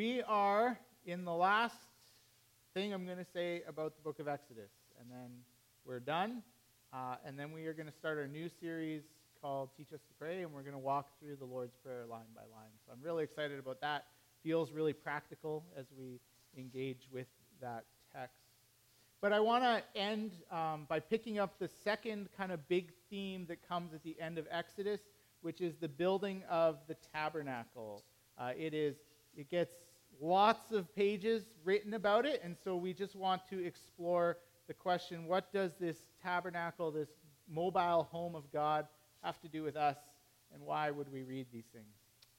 We are in the last thing I'm going to say about the book of Exodus, and then we're done. Uh, and then we are going to start our new series called Teach Us to Pray, and we're going to walk through the Lord's Prayer line by line. So I'm really excited about that. Feels really practical as we engage with that text. But I want to end um, by picking up the second kind of big theme that comes at the end of Exodus, which is the building of the tabernacle. Uh, it is it gets lots of pages written about it, and so we just want to explore the question: What does this tabernacle, this mobile home of God, have to do with us, and why would we read these things?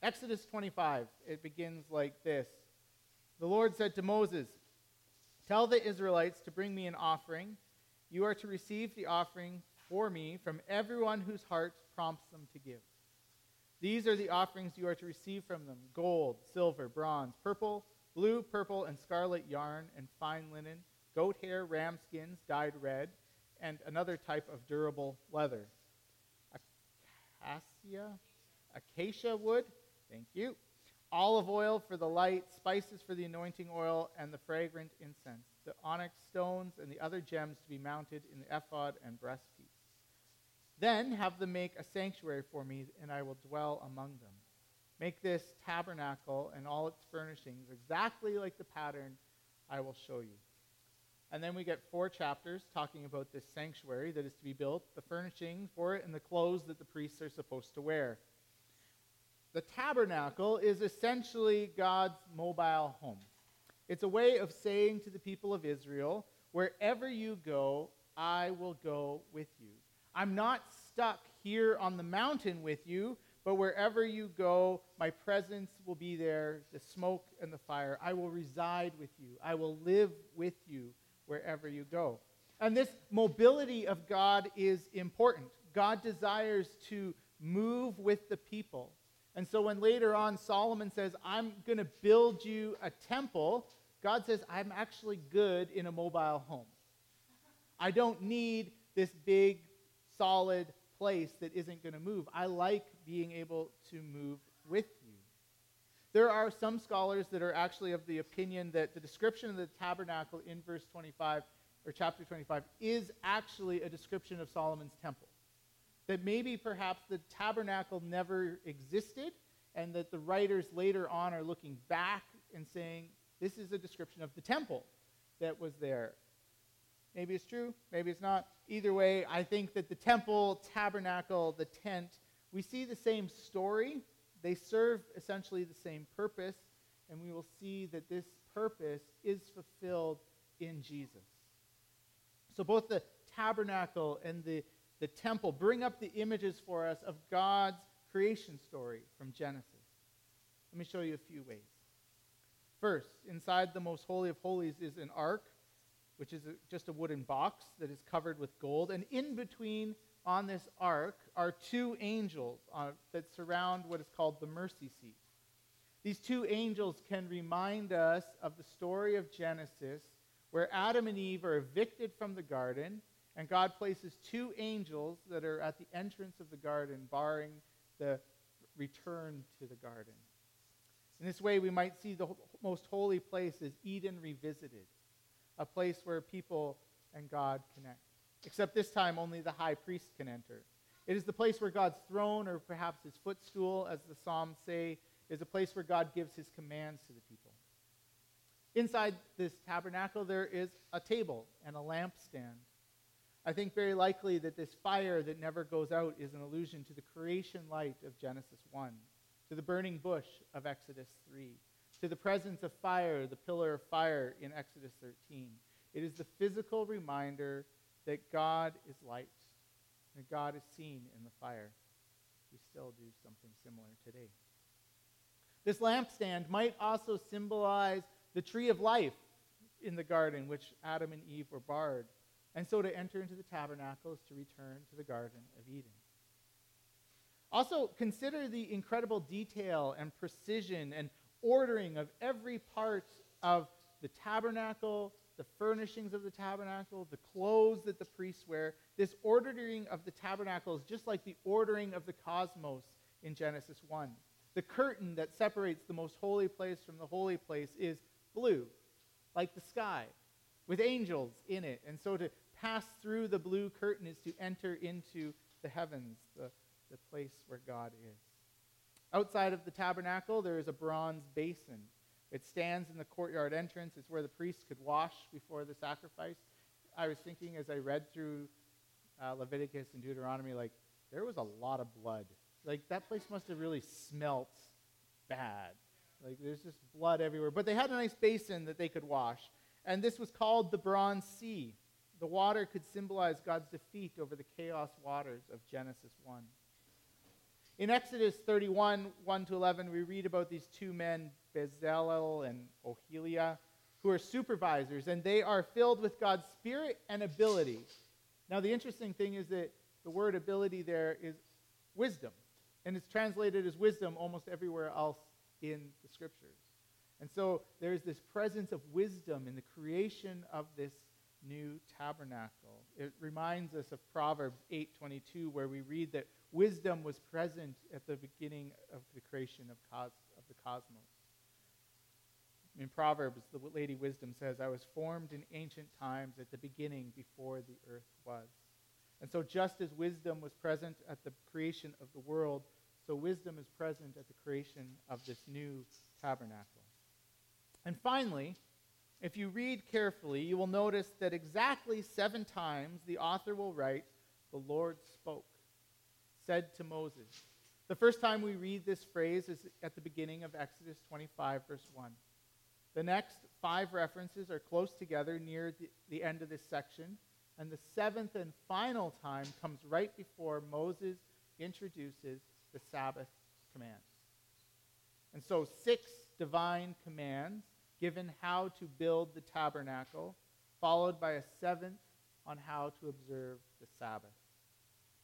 Exodus 25. It begins like this: The Lord said to Moses. Tell the Israelites to bring me an offering. You are to receive the offering for me from everyone whose heart prompts them to give. These are the offerings you are to receive from them. Gold, silver, bronze, purple, blue, purple, and scarlet yarn, and fine linen, goat hair, ram skins dyed red, and another type of durable leather. Acacia, acacia wood, thank you, olive oil for the light, spices for the anointing oil, and the fragrant incense, the onyx stones, and the other gems to be mounted in the ephod and breastpiece. Then have them make a sanctuary for me, and I will dwell among them. Make this tabernacle and all its furnishings exactly like the pattern I will show you. And then we get four chapters talking about this sanctuary that is to be built, the furnishing for it, and the clothes that the priests are supposed to wear. The tabernacle is essentially God's mobile home. It's a way of saying to the people of Israel, wherever you go, I will go with you. I'm not stuck here on the mountain with you, but wherever you go, my presence will be there, the smoke and the fire. I will reside with you. I will live with you wherever you go. And this mobility of God is important. God desires to move with the people. And so when later on Solomon says, I'm going to build you a temple, God says, I'm actually good in a mobile home. I don't need this big, solid place that isn't going to move. I like being able to move with you. There are some scholars that are actually of the opinion that the description of the tabernacle in verse 25 or chapter 25 is actually a description of Solomon's temple that maybe perhaps the tabernacle never existed, and that the writers later on are looking back and saying, this is a description of the temple that was there. Maybe it's true, maybe it's not. Either way, I think that the temple, tabernacle, the tent, we see the same story. They serve essentially the same purpose, and we will see that this purpose is fulfilled in Jesus. So both the tabernacle and the the temple, bring up the images for us of God's creation story from Genesis. Let me show you a few ways. First, inside the most holy of holies is an ark, which is a, just a wooden box that is covered with gold. And in between on this ark are two angels uh, that surround what is called the mercy seat. These two angels can remind us of the story of Genesis, where Adam and Eve are evicted from the garden and God places two angels that are at the entrance of the garden, barring the return to the garden. In this way, we might see the most holy place as Eden revisited, a place where people and God connect. Except this time, only the high priest can enter. It is the place where God's throne, or perhaps his footstool, as the Psalms say, is a place where God gives his commands to the people. Inside this tabernacle, there is a table and a lampstand. I think very likely that this fire that never goes out is an allusion to the creation light of Genesis 1, to the burning bush of Exodus 3, to the presence of fire, the pillar of fire in Exodus 13. It is the physical reminder that God is light, and God is seen in the fire. We still do something similar today. This lampstand might also symbolize the tree of life in the garden, which Adam and Eve were barred and so to enter into the tabernacle is to return to the Garden of Eden. Also, consider the incredible detail and precision and ordering of every part of the tabernacle, the furnishings of the tabernacle, the clothes that the priests wear. This ordering of the tabernacle is just like the ordering of the cosmos in Genesis 1. The curtain that separates the most holy place from the holy place is blue, like the sky, with angels in it. And so to pass through the blue curtain is to enter into the heavens, the, the place where God is. Outside of the tabernacle, there is a bronze basin. It stands in the courtyard entrance. It's where the priests could wash before the sacrifice. I was thinking as I read through uh, Leviticus and Deuteronomy, like, there was a lot of blood. Like, that place must have really smelt bad. Like, there's just blood everywhere. But they had a nice basin that they could wash. And this was called the Bronze Sea. The water could symbolize God's defeat over the chaos waters of Genesis 1. In Exodus 31, 1 to 11, we read about these two men, Bezalel and Oholiab, who are supervisors, and they are filled with God's spirit and ability. Now, the interesting thing is that the word ability there is wisdom, and it's translated as wisdom almost everywhere else in the scriptures. And so there's this presence of wisdom in the creation of this new tabernacle. It reminds us of Proverbs 8:22 where we read that wisdom was present at the beginning of the creation of, cos- of the cosmos. In Proverbs, the Lady Wisdom says, I was formed in ancient times at the beginning before the earth was. And so, just as wisdom was present at the creation of the world, so wisdom is present at the creation of this new tabernacle. And finally, if you read carefully, you will notice that exactly seven times the author will write, The Lord spoke, said to Moses. The first time we read this phrase is at the beginning of Exodus 25, verse 1. The next five references are close together near the, the end of this section, and the seventh and final time comes right before Moses introduces the Sabbath command. And so, six divine commands given how to build the tabernacle, followed by a seventh on how to observe the Sabbath.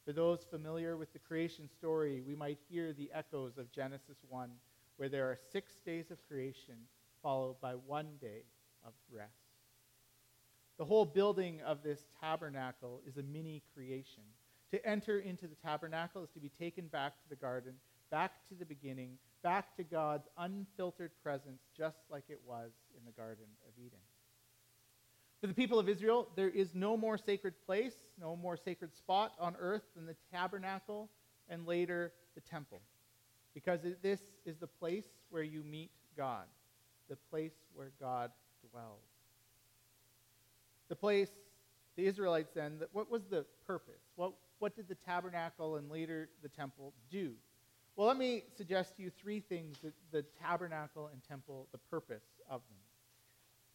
For those familiar with the creation story, we might hear the echoes of Genesis 1, where there are six days of creation followed by one day of rest. The whole building of this tabernacle is a mini creation. To enter into the tabernacle is to be taken back to the garden, back to the beginning, back to God's unfiltered presence, just like it was in the Garden of Eden. For the people of Israel, there is no more sacred place, no more sacred spot on earth than the tabernacle and later the temple. Because this is the place where you meet God, the place where God dwells. The place, the Israelites then, what was the purpose? What, what did the tabernacle and later the temple do? Well, let me suggest to you three things that the tabernacle and temple, the purpose of them.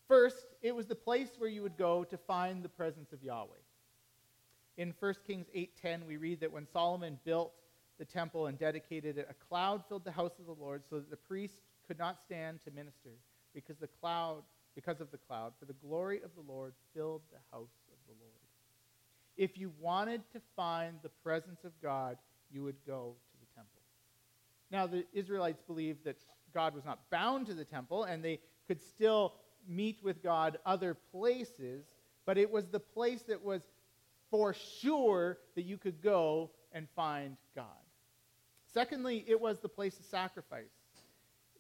First, it was the place where you would go to find the presence of Yahweh. In 1 Kings 8:10, we read that when Solomon built the temple and dedicated it, a cloud filled the house of the Lord so that the priest could not stand to minister because the cloud because of the cloud, for the glory of the Lord filled the house of the Lord. If you wanted to find the presence of God, you would go. Now, the Israelites believed that God was not bound to the temple, and they could still meet with God other places, but it was the place that was for sure that you could go and find God. Secondly, it was the place of sacrifice.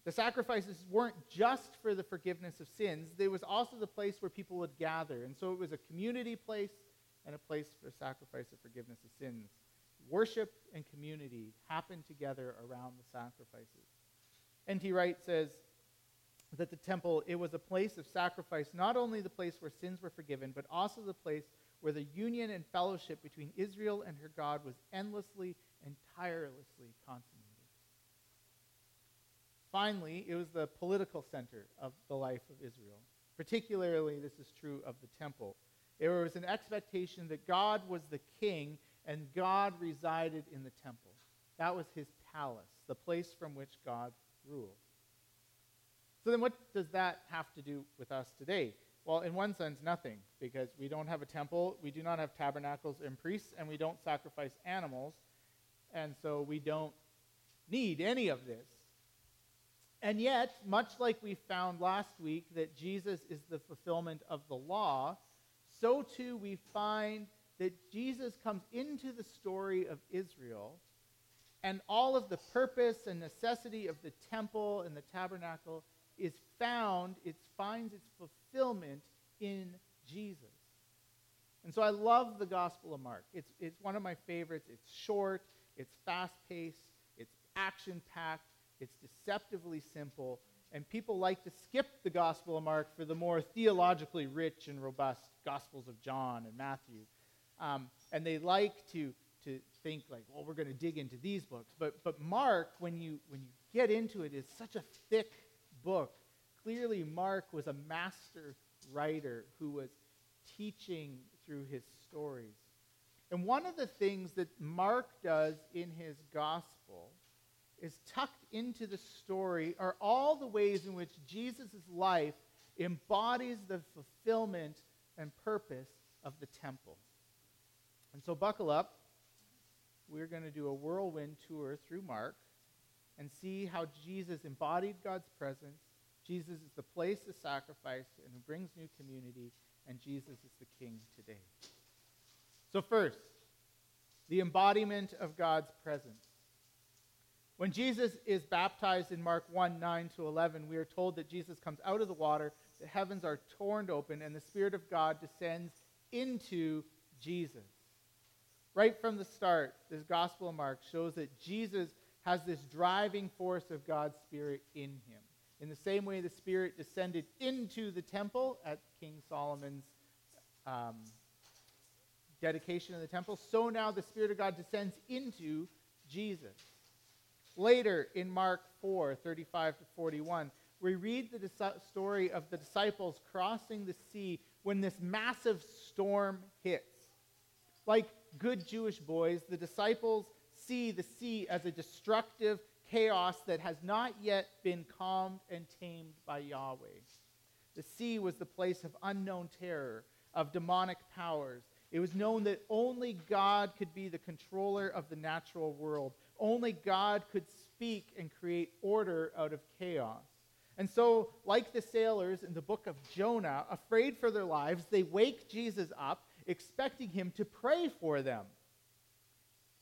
The sacrifices weren't just for the forgiveness of sins, there was also the place where people would gather. And so it was a community place and a place for sacrifice of forgiveness of sins. Worship and community happened together around the sacrifices. N.T. Wright says that the temple, it was a place of sacrifice, not only the place where sins were forgiven, but also the place where the union and fellowship between Israel and her God was endlessly and tirelessly consummated. Finally, it was the political center of the life of Israel. Particularly, this is true of the temple. There was an expectation that God was the king and God resided in the temple. That was his palace, the place from which God ruled. So then, what does that have to do with us today? Well, in one sense, nothing, because we don't have a temple, we do not have tabernacles and priests, and we don't sacrifice animals, and so we don't need any of this. And yet, much like we found last week that Jesus is the fulfillment of the law, so too we find that Jesus comes into the story of Israel And all of the purpose and necessity of the temple and the tabernacle is found, it finds its fulfillment in Jesus. And so I love the Gospel of Mark. It's, it's one of my favorites. It's short, it's fast paced, it's action packed, it's deceptively simple, and people like to skip the Gospel of Mark for the more theologically rich and robust Gospels of John and Matthew. Um, and they like to, to think like, well, we're going to dig into these books. But, but Mark, when you, when you get into it, is such a thick book. Clearly, Mark was a master writer who was teaching through his stories. And one of the things that Mark does in his gospel is tucked into the story are all the ways in which Jesus' life embodies the fulfillment and purpose of the temple. And so, buckle up. We're going to do a whirlwind tour through Mark and see how Jesus embodied God's presence. Jesus is the place of sacrifice and who brings new community, and Jesus is the king today. So, first, the embodiment of God's presence. When Jesus is baptized in Mark 1 9 to 11, we are told that Jesus comes out of the water, the heavens are torn open, and the Spirit of God descends into Jesus. Right from the start, this Gospel of Mark shows that Jesus has this driving force of God's Spirit in him. In the same way the Spirit descended into the temple at King Solomon's um, dedication of the temple, so now the Spirit of God descends into Jesus. Later in Mark 4 35 to 41, we read the story of the disciples crossing the sea when this massive storm hits. Like good Jewish boys, the disciples see the sea as a destructive chaos that has not yet been calmed and tamed by Yahweh. The sea was the place of unknown terror, of demonic powers. It was known that only God could be the controller of the natural world. Only God could speak and create order out of chaos. And so, like the sailors in the book of Jonah, afraid for their lives, they wake Jesus up, expecting him to pray for them.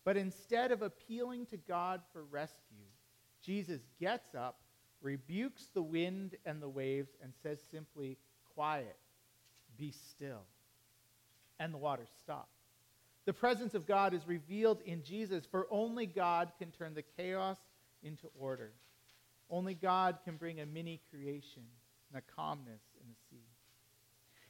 But instead of appealing to God for rescue, Jesus gets up, rebukes the wind and the waves, and says simply, Quiet, be still. And the waters stop. The presence of God is revealed in Jesus, for only God can turn the chaos into order. Only God can bring a mini creation and a calmness.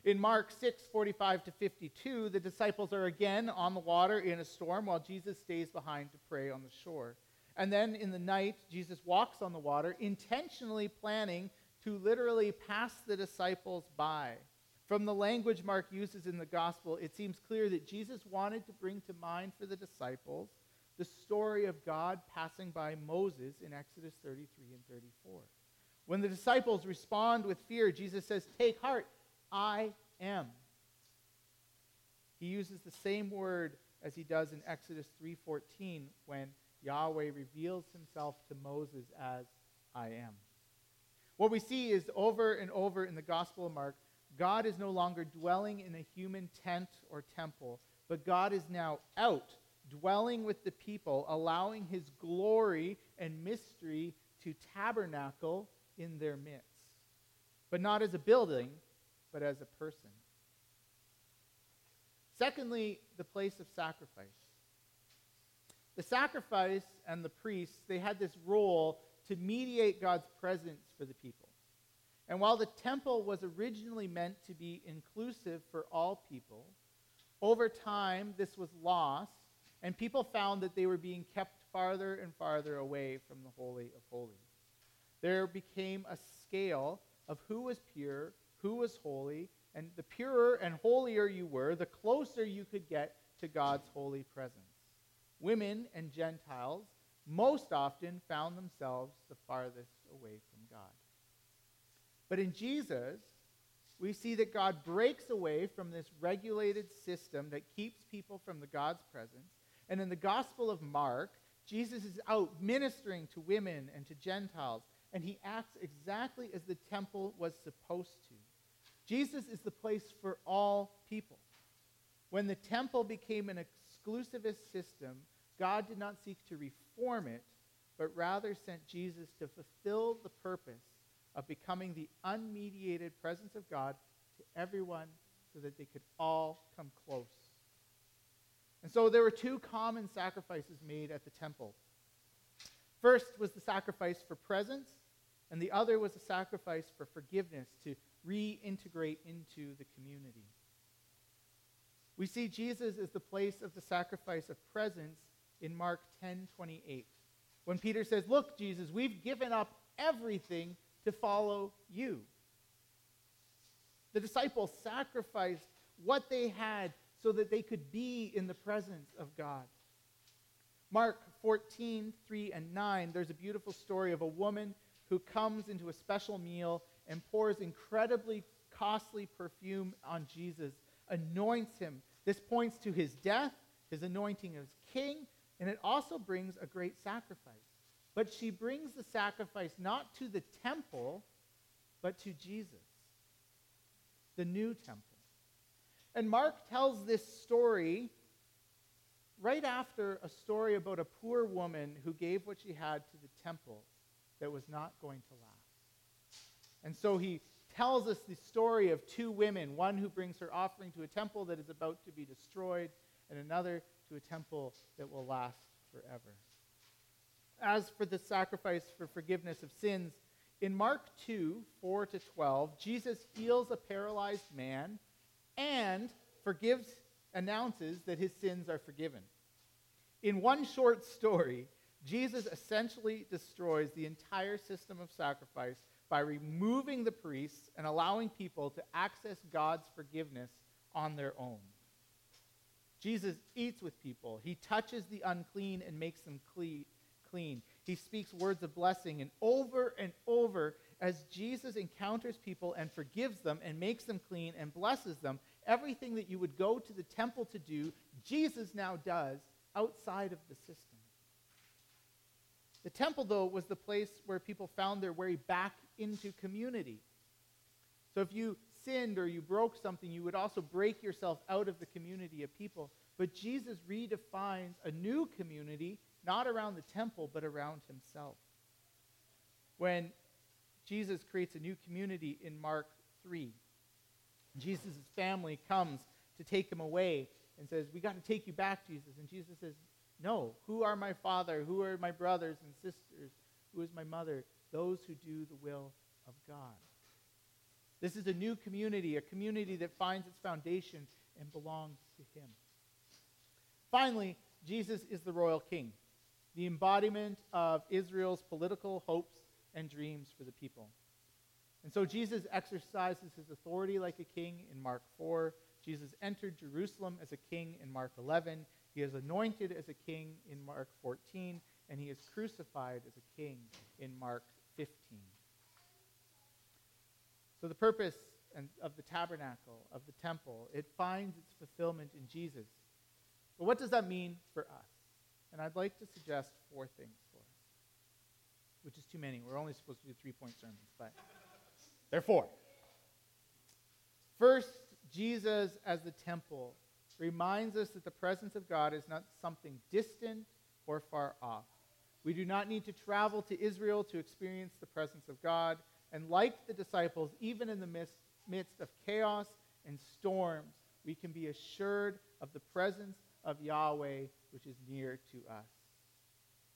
In Mark 6, 45 to 52, the disciples are again on the water in a storm while Jesus stays behind to pray on the shore. And then in the night, Jesus walks on the water, intentionally planning to literally pass the disciples by. From the language Mark uses in the gospel, it seems clear that Jesus wanted to bring to mind for the disciples the story of God passing by Moses in Exodus 33 and 34. When the disciples respond with fear, Jesus says, Take heart, I am. He uses the same word as he does in Exodus 3:14 when Yahweh reveals himself to Moses as I am. What we see is over and over in the Gospel of Mark, God is no longer dwelling in a human tent or temple, but God is now out, dwelling with the people, allowing his glory and mystery to tabernacle in their midst. But not as a building, but as a person. Secondly, the place of sacrifice. The sacrifice and the priests, they had this role to mediate God's presence for the people. And while the temple was originally meant to be inclusive for all people, over time this was lost, and people found that they were being kept farther and farther away from the Holy of Holies. There became a scale of who was pure who was holy, and the purer and holier you were, the closer you could get to God's holy presence. Women and Gentiles most often found themselves the farthest away from God. But in Jesus, we see that God breaks away from this regulated system that keeps people from the God's presence. And in the Gospel of Mark, Jesus is out ministering to women and to Gentiles, and he acts exactly as the temple was supposed to. Jesus is the place for all people. When the temple became an exclusivist system, God did not seek to reform it, but rather sent Jesus to fulfill the purpose of becoming the unmediated presence of God to everyone so that they could all come close. And so there were two common sacrifices made at the temple. First was the sacrifice for presence, and the other was a sacrifice for forgiveness to reintegrate into the community. We see Jesus as the place of the sacrifice of presence in Mark 10:28. When Peter says, "Look, Jesus, we've given up everything to follow you." The disciples sacrificed what they had so that they could be in the presence of God. Mark 14, 3 and 9, there's a beautiful story of a woman who comes into a special meal and pours incredibly costly perfume on Jesus, anoints him. This points to his death, his anointing as king, and it also brings a great sacrifice. But she brings the sacrifice not to the temple, but to Jesus, the new temple. And Mark tells this story right after a story about a poor woman who gave what she had to the temple that was not going to last. And so he tells us the story of two women one who brings her offering to a temple that is about to be destroyed, and another to a temple that will last forever. As for the sacrifice for forgiveness of sins, in Mark 2 4 to 12, Jesus heals a paralyzed man and forgives, announces that his sins are forgiven. In one short story, Jesus essentially destroys the entire system of sacrifice by removing the priests and allowing people to access God's forgiveness on their own. Jesus eats with people. He touches the unclean and makes them clean. He speaks words of blessing. And over and over, as Jesus encounters people and forgives them and makes them clean and blesses them, everything that you would go to the temple to do, Jesus now does outside of the system. The temple, though, was the place where people found their way back into community. So if you sinned or you broke something, you would also break yourself out of the community of people. But Jesus redefines a new community, not around the temple, but around himself. When Jesus creates a new community in Mark 3, Jesus' family comes to take him away and says, We got to take you back, Jesus. And Jesus says, No. Who are my father? Who are my brothers and sisters? Who is my mother? Those who do the will of God. This is a new community, a community that finds its foundation and belongs to Him. Finally, Jesus is the royal king, the embodiment of Israel's political hopes and dreams for the people. And so Jesus exercises his authority like a king in Mark 4. Jesus entered Jerusalem as a king in Mark 11. He is anointed as a king in Mark 14. And he is crucified as a king in Mark 15. So the purpose and of the tabernacle, of the temple, it finds its fulfillment in Jesus. But what does that mean for us? And I'd like to suggest four things for us, which is too many. We're only supposed to do three point sermons, but there are four. First, Jesus as the temple reminds us that the presence of God is not something distant or far off. We do not need to travel to Israel to experience the presence of God. And like the disciples, even in the midst, midst of chaos and storms, we can be assured of the presence of Yahweh, which is near to us.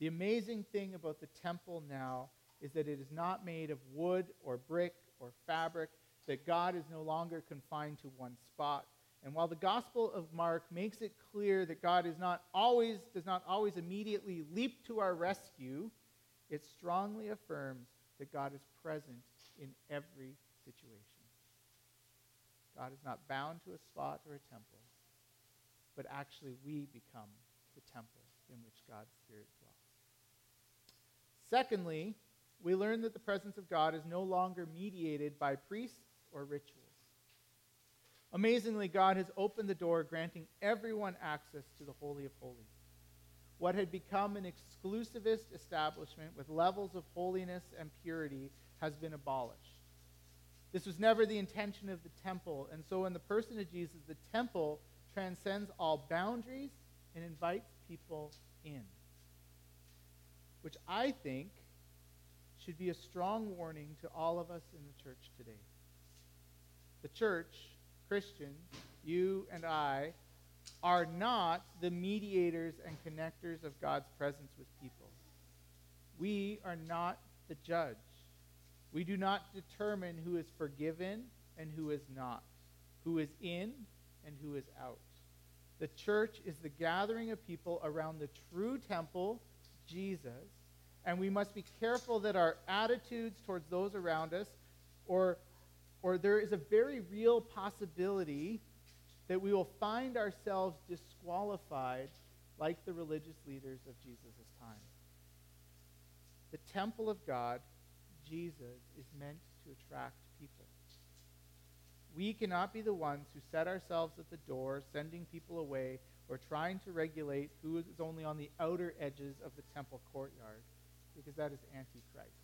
The amazing thing about the temple now is that it is not made of wood or brick or fabric, that God is no longer confined to one spot. And while the Gospel of Mark makes it clear that God is not always, does not always immediately leap to our rescue, it strongly affirms that God is present in every situation. God is not bound to a spot or a temple, but actually we become the temple in which God's Spirit dwells. Secondly, we learn that the presence of God is no longer mediated by priests or rituals. Amazingly, God has opened the door, granting everyone access to the Holy of Holies. What had become an exclusivist establishment with levels of holiness and purity has been abolished. This was never the intention of the temple, and so in the person of Jesus, the temple transcends all boundaries and invites people in. Which I think should be a strong warning to all of us in the church today. The church, Christians, you and I, are not the mediators and connectors of God's presence with people. We are not the judge. We do not determine who is forgiven and who is not, who is in and who is out. The church is the gathering of people around the true temple, Jesus, and we must be careful that our attitudes towards those around us, or, or there is a very real possibility that we will find ourselves disqualified like the religious leaders of Jesus' time. The temple of God, Jesus, is meant to attract people. We cannot be the ones who set ourselves at the door, sending people away, or trying to regulate who is only on the outer edges of the temple courtyard, because that is antichrist.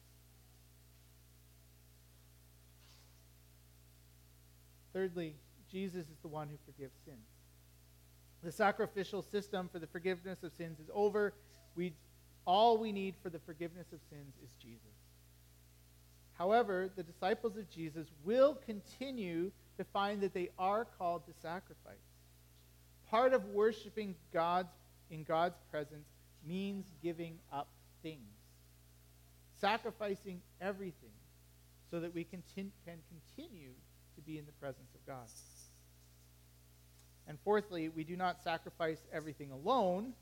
Thirdly, Jesus is the one who forgives sins. The sacrificial system for the forgiveness of sins is over. We, all we need for the forgiveness of sins is Jesus. However, the disciples of Jesus will continue to find that they are called to sacrifice. Part of worshiping God's, in God's presence means giving up things, sacrificing everything so that we can continue to be in the presence of God. And fourthly, we do not sacrifice everything alone.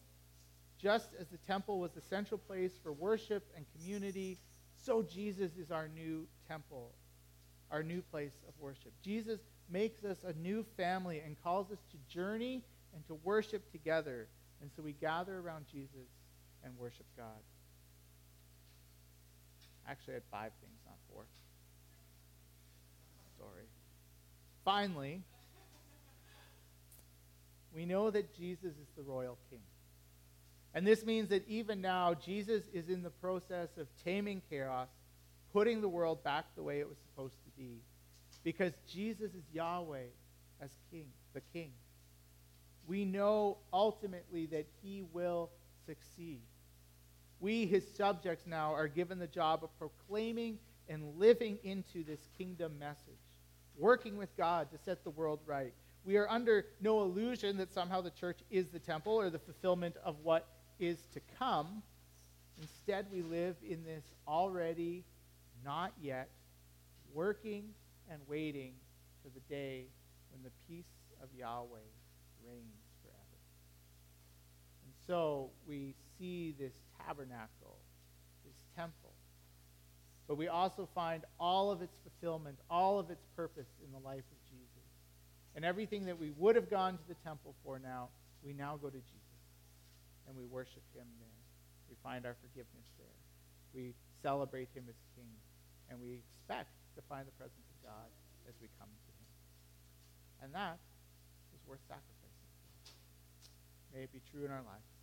Just as the temple was the central place for worship and community, so Jesus is our new temple, our new place of worship. Jesus makes us a new family and calls us to journey and to worship together. And so we gather around Jesus and worship God. Actually, I had five things, not four. Sorry. Finally, we know that Jesus is the royal king. And this means that even now, Jesus is in the process of taming chaos, putting the world back the way it was supposed to be. Because Jesus is Yahweh as king, the king. We know ultimately that he will succeed. We, his subjects now, are given the job of proclaiming and living into this kingdom message, working with God to set the world right, we are under no illusion that somehow the church is the temple or the fulfillment of what is to come. Instead, we live in this already, not yet, working and waiting for the day when the peace of Yahweh reigns forever. And so we see this tabernacle, this temple. But we also find all of its fulfillment, all of its purpose in the life of Jesus. and everything that we would have gone to the temple for now, we now go to Jesus. And we worship him there. We find our forgiveness there. We celebrate him as king. And we expect to find the presence of God as we come to him. And that is worth sacrificing. May it be true in our lives.